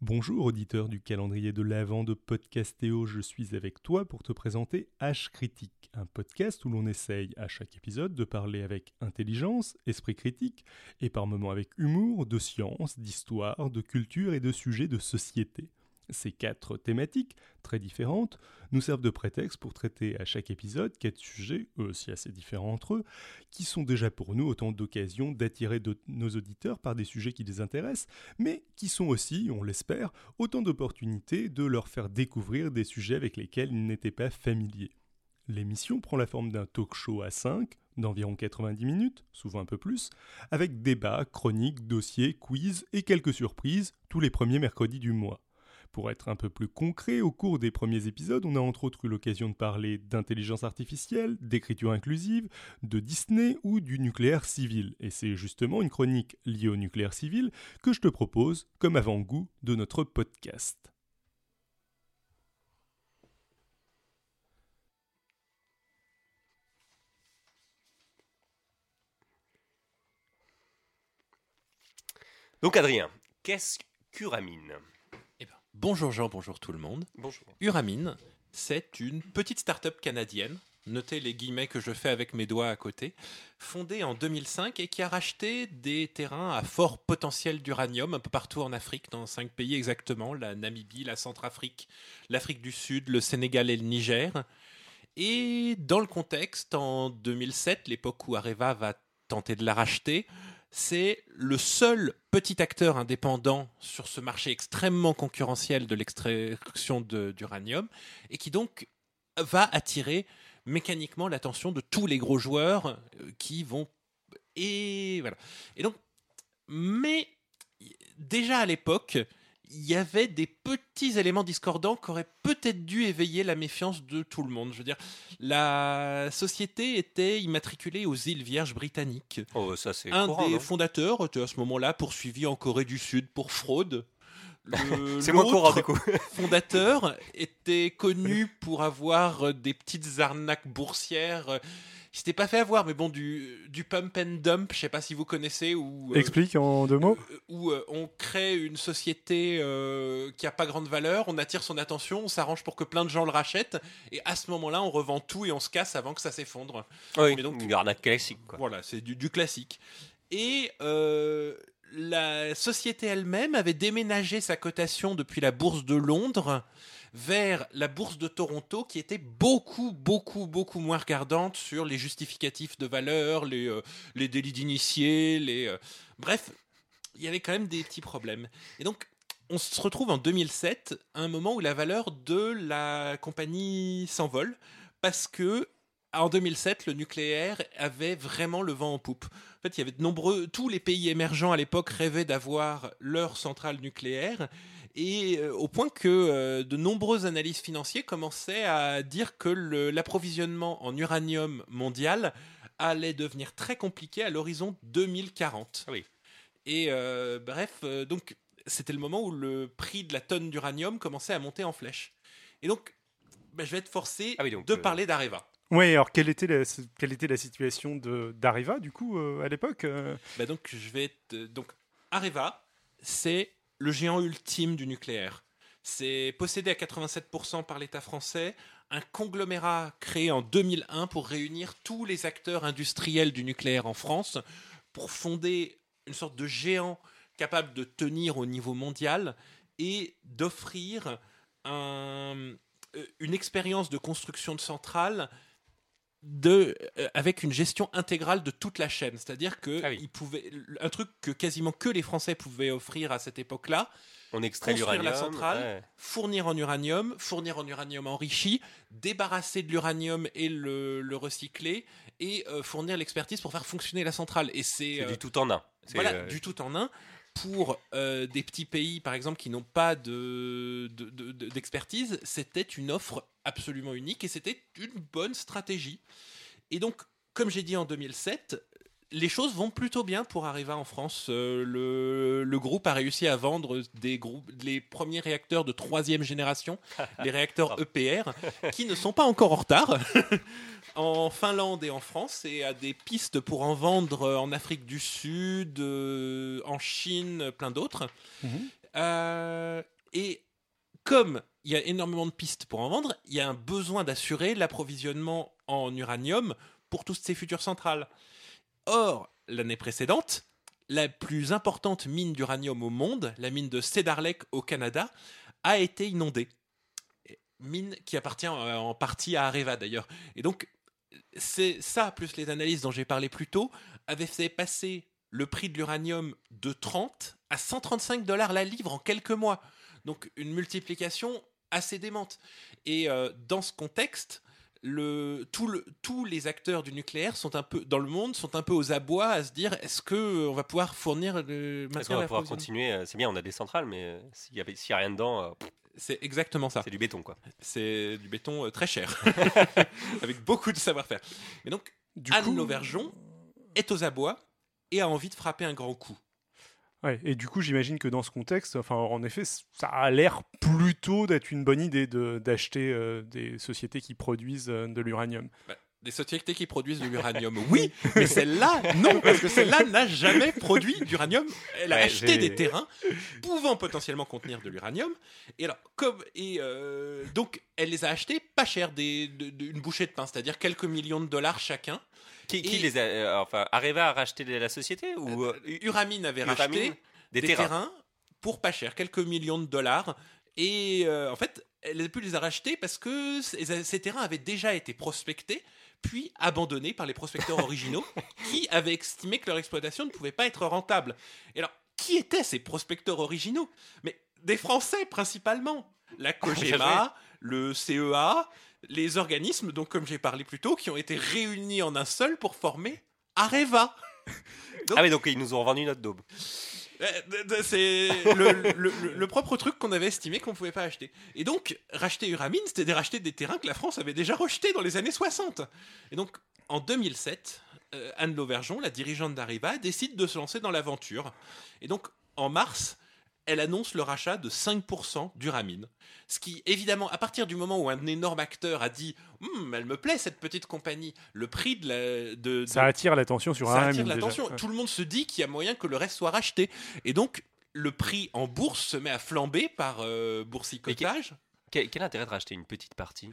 Bonjour auditeur du calendrier de l'Avent de Podcastéo, je suis avec toi pour te présenter H Critique, un podcast où l'on essaye à chaque épisode de parler avec intelligence, esprit critique et par moments avec humour de science, d'histoire, de culture et de sujets de société. Ces quatre thématiques, très différentes, nous servent de prétexte pour traiter à chaque épisode quatre sujets, aussi assez différents entre eux, qui sont déjà pour nous autant d'occasions d'attirer nos auditeurs par des sujets qui les intéressent, mais qui sont aussi, on l'espère, autant d'opportunités de leur faire découvrir des sujets avec lesquels ils n'étaient pas familiers. L'émission prend la forme d'un talk show à 5, d'environ 90 minutes, souvent un peu plus, avec débats, chroniques, dossiers, quiz et quelques surprises tous les premiers mercredis du mois. Pour être un peu plus concret, au cours des premiers épisodes, on a entre autres eu l'occasion de parler d'intelligence artificielle, d'écriture inclusive, de Disney ou du nucléaire civil. Et c'est justement une chronique liée au nucléaire civil que je te propose comme avant-goût de notre podcast. Donc Adrien, qu'est-ce qu'Uramine Bonjour Jean, bonjour tout le monde. Bonjour. Uramine, c'est une petite start-up canadienne, notez les guillemets que je fais avec mes doigts à côté, fondée en 2005 et qui a racheté des terrains à fort potentiel d'uranium un peu partout en Afrique, dans cinq pays exactement, la Namibie, la Centrafrique, l'Afrique du Sud, le Sénégal et le Niger. Et dans le contexte, en 2007, l'époque où Areva va tenter de la racheter, c'est le seul petit acteur indépendant sur ce marché extrêmement concurrentiel de l'extraction d'uranium et qui donc va attirer mécaniquement l'attention de tous les gros joueurs euh, qui vont et voilà. Et donc mais déjà à l'époque, il y avait des petits éléments discordants qui auraient peut-être dû éveiller la méfiance de tout le monde. Je veux dire, la société était immatriculée aux îles Vierges britanniques. Oh, ça c'est Un des fondateurs était à ce moment-là poursuivi en Corée du Sud pour fraude. C'est moins courant du coup. fondateur était connu pour avoir des petites arnaques boursières il s'était pas fait avoir, mais bon, du, du pump and dump, je sais pas si vous connaissez. Euh, Explique en deux mots. Euh, où euh, on crée une société qui a pas grande valeur, on attire son attention, on s'arrange pour que plein de gens le rachètent, et à ce moment-là, on revend tout et on se casse avant que ça s'effondre. Oui, mais donc, une arnaque classique. Quoi. Voilà, c'est du, du, classique. Et la société elle-même avait déménagé sa cotation depuis la bourse de Londres vers la bourse de Toronto qui était beaucoup, beaucoup, beaucoup moins regardante sur les justificatifs de valeur, les, euh, délits d'initiés, les... Euh, bref, il y avait quand même des petits problèmes. Et donc, on se retrouve en 2007, à un moment où la valeur de la compagnie s'envole, parce que en 2007, le nucléaire avait vraiment le vent en poupe. En fait, il y avait de nombreux, tous les pays émergents à l'époque rêvaient d'avoir leur centrale nucléaire et euh, au point que euh, de nombreuses analyses financières commençaient à dire que l'approvisionnement en uranium mondial allait devenir très compliqué à l'horizon 2040. Oui. Et euh, bref, donc c'était le moment où le prix de la tonne d'uranium commençait à monter en flèche. Et donc, bah, je vais être forcé ah de parler d'Areva. Oui, alors quelle était la, situation d'Areva du coup à l'époque bah, Donc je vais donc Areva, c'est le géant ultime du nucléaire. C'est possédé à 87% par l'État français, un conglomérat créé en 2001 pour réunir tous les acteurs industriels du nucléaire en France, pour fonder une sorte de géant capable de tenir au niveau mondial et d'offrir euh, une expérience de construction de centrales de, euh, avec une gestion intégrale de toute la chaîne. C'est-à-dire que ah il pouvait, un truc que quasiment que les Français pouvaient offrir à cette époque-là. On extrait construire la centrale, fournir en uranium, fournir en uranium enrichi, débarrasser de l'uranium et le, recycler et euh, fournir l'expertise pour faire fonctionner la centrale. Et c'est du tout en un. Voilà, du tout en un pour euh, des petits pays, par exemple, qui n'ont pas d'expertise, de, c'était une offre absolument unique et c'était une bonne stratégie. Et donc, comme j'ai dit en 2007, les choses vont plutôt bien pour Areva en France. Euh, le, groupe a réussi à vendre des groupes, les premiers réacteurs de troisième génération, les réacteurs EPR, qui ne sont pas encore en retard, en Finlande et en France, et à des pistes pour en vendre en Afrique du Sud, euh, en Chine, plein d'autres. Mhm. Euh, et comme il y a énormément de pistes pour en vendre, il y a un besoin d'assurer l'approvisionnement en uranium pour toutes ces futures centrales. Or, l'année précédente, la plus importante mine d'uranium au monde, la mine de Cedar Lake au Canada, a été inondée. Mine qui appartient euh, en partie à Areva d'ailleurs. Et donc, c'est ça, plus les analyses dont j'ai parlé plus tôt, avaient fait passer le prix de l'uranium de 30 à 135 dollars la livre en quelques mois. Donc une multiplication assez démente. Et euh, dans ce contexte, le, tous les acteurs du nucléaire sont un peu dans le monde sont un peu aux abois à se dire est-ce que on va pouvoir fournir le Est-ce qu'on va pouvoir continuer euh, C'est bien, on a des centrales, mais euh, s'il n'y a, a, rien dedans. c'est exactement ça. C'est du béton, quoi. C'est du béton très cher, avec beaucoup de savoir-faire. Mais donc, du Anne Lauvergeon est aux abois et a envie de frapper un grand coup. Ouais, et du coup, j'imagine que dans ce contexte, enfin, en effet, ça a l'air plutôt d'être une bonne idée d'acheter euh, des sociétés qui produisent euh, de l'uranium. Bah, des sociétés qui produisent de l'uranium, oui, mais celle-là, non, parce que celle-là n'a jamais produit d'uranium. Elle a acheté des terrains pouvant potentiellement contenir de l'uranium. Et alors, comme et euh, donc, elle les a achetés pas cher, des, une bouchée de pain, c'est-à-dire quelques millions de dollars chacun. Qui, les a, euh, enfin, Areva a racheté la société ou euh, euh, Uramine avait racheté des, terrains. pour pas cher, quelques millions de dollars. Et en fait, elle a pu les a rachetés parce que ces, terrains avaient déjà été prospectés puis abandonnés par les prospecteurs originaux qui avaient estimé que leur exploitation ne pouvait pas être rentable. Et alors, qui étaient ces prospecteurs originaux? Mais des Français principalement. La COGEMA, le CEA, les organismes, donc comme j'ai parlé plus tôt, qui ont été réunis en un seul pour former Areva. ah oui, donc ils nous ont vendu notre daube. Euh, c'est le, propre truc qu'on avait estimé qu'on ne pouvait pas acheter. Et donc, racheter Uramine, c'était racheter des terrains que la France avait déjà rejetés dans les années 60. Et donc, en 2007, euh, Anne Lauvergeon, la dirigeante d'Areva, décide de se lancer dans l'aventure. Et donc, en mars, elle annonce le rachat de 5% d'Uramine. Ce qui, évidemment, à partir du moment où un énorme acteur a dit hum, Elle me plaît cette petite compagnie, le prix de la. De, ça attire l'attention sur Ça attire l'attention. Tout le monde se dit qu'il y a moyen que le reste soit racheté. Et donc, le prix en bourse se met à flamber par euh, boursicotage. Quel, quel, intérêt de racheter une petite partie?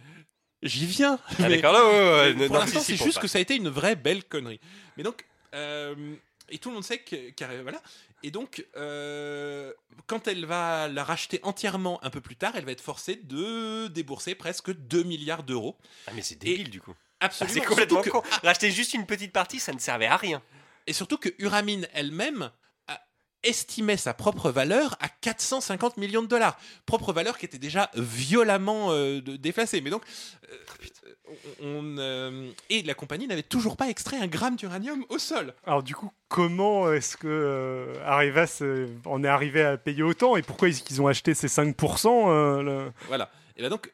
J'y viens. Ah, d'accord, là, pour l'instant, c'est juste que ça a été une vraie belle connerie. Mais donc. Euh, et tout le monde sait que, voilà. Et donc, euh, quand elle va la racheter entièrement un peu plus tard, elle va être forcée de débourser presque 2 milliards d'euros. Ah, mais c'est débile du coup. Absolument. C'est complètement con. Racheter juste une petite partie, ça ne servait à rien. Et surtout que Uramine elle-même estimait sa propre valeur à 450 millions de dollars. Propre valeur qui était déjà violemment euh, défacée. Mais donc, euh, on, euh, et la compagnie n'avait toujours pas extrait un gramme d'uranium au sol. Alors du coup, comment est-ce que Arivas en est arrivé à payer autant et pourquoi est-ce qu'ils ont acheté ces 5% Voilà. Et donc,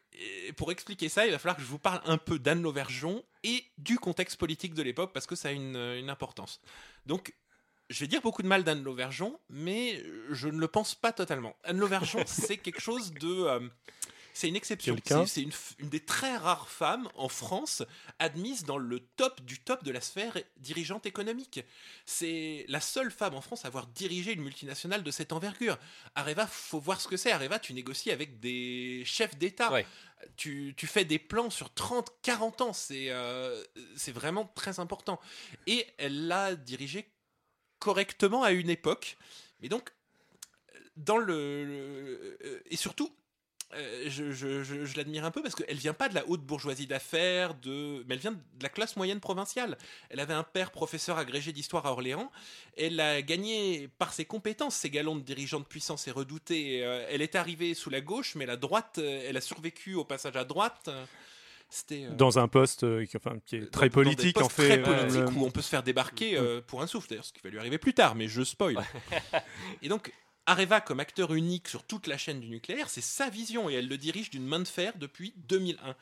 pour expliquer ça, il va falloir que je vous parle un peu d'Anne Lauvergeon et du contexte politique de l'époque parce que ça a une, une importance. Donc, je vais dire beaucoup de mal d'Anne Lauvergeon, mais je ne le pense pas totalement. Anne Lauvergeon, c'est quelque chose de. Euh, c'est une exception. C'est une, une, des très rares femmes en France admise dans le top du top de la sphère dirigeante économique. C'est la seule femme en France à avoir dirigé une multinationale de cette envergure. Areva, faut voir ce que c'est. Areva, tu négocies avec des chefs d'État. Tu, tu, fais des plans sur 30, 40 ans. C'est euh, c'est vraiment très important. Et elle l'a dirigé correctement à une époque. Mais donc, dans le. et surtout, euh, je, l'admire un peu parce qu'elle vient pas de la haute bourgeoisie d'affaires, de, mais elle vient de la classe moyenne provinciale. Elle avait un père professeur agrégé d'histoire à Orléans. Elle a gagné par ses compétences ses galons de dirigeante puissance et redoutée. Euh, elle est arrivée sous la gauche, mais la droite, euh, elle a survécu au passage à droite. Euh, dans un poste euh, qui, enfin, qui est très politique en fait. Très politique où on peut se faire débarquer euh, pour un souffle, d'ailleurs, ce qui va lui arriver plus tard, mais je spoil. et donc, Areva, comme acteur unique sur toute la chaîne du nucléaire, c'est sa vision et elle le dirige d'une main de fer depuis 2001.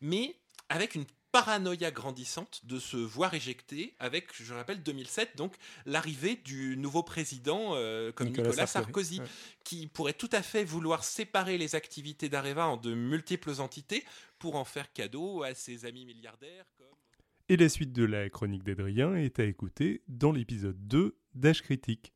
Mais avec une paranoïa grandissante de se voir éjecté avec, je rappelle, 2007, donc l'arrivée du nouveau président euh, comme Nicolas, Sarkozy, qui pourrait tout à fait vouloir séparer les activités d'Areva en de multiples entités pour en faire cadeau à ses amis milliardaires. Et la suite de la chronique d'Adrien est à écouter dans l'épisode 2 d'H Critique.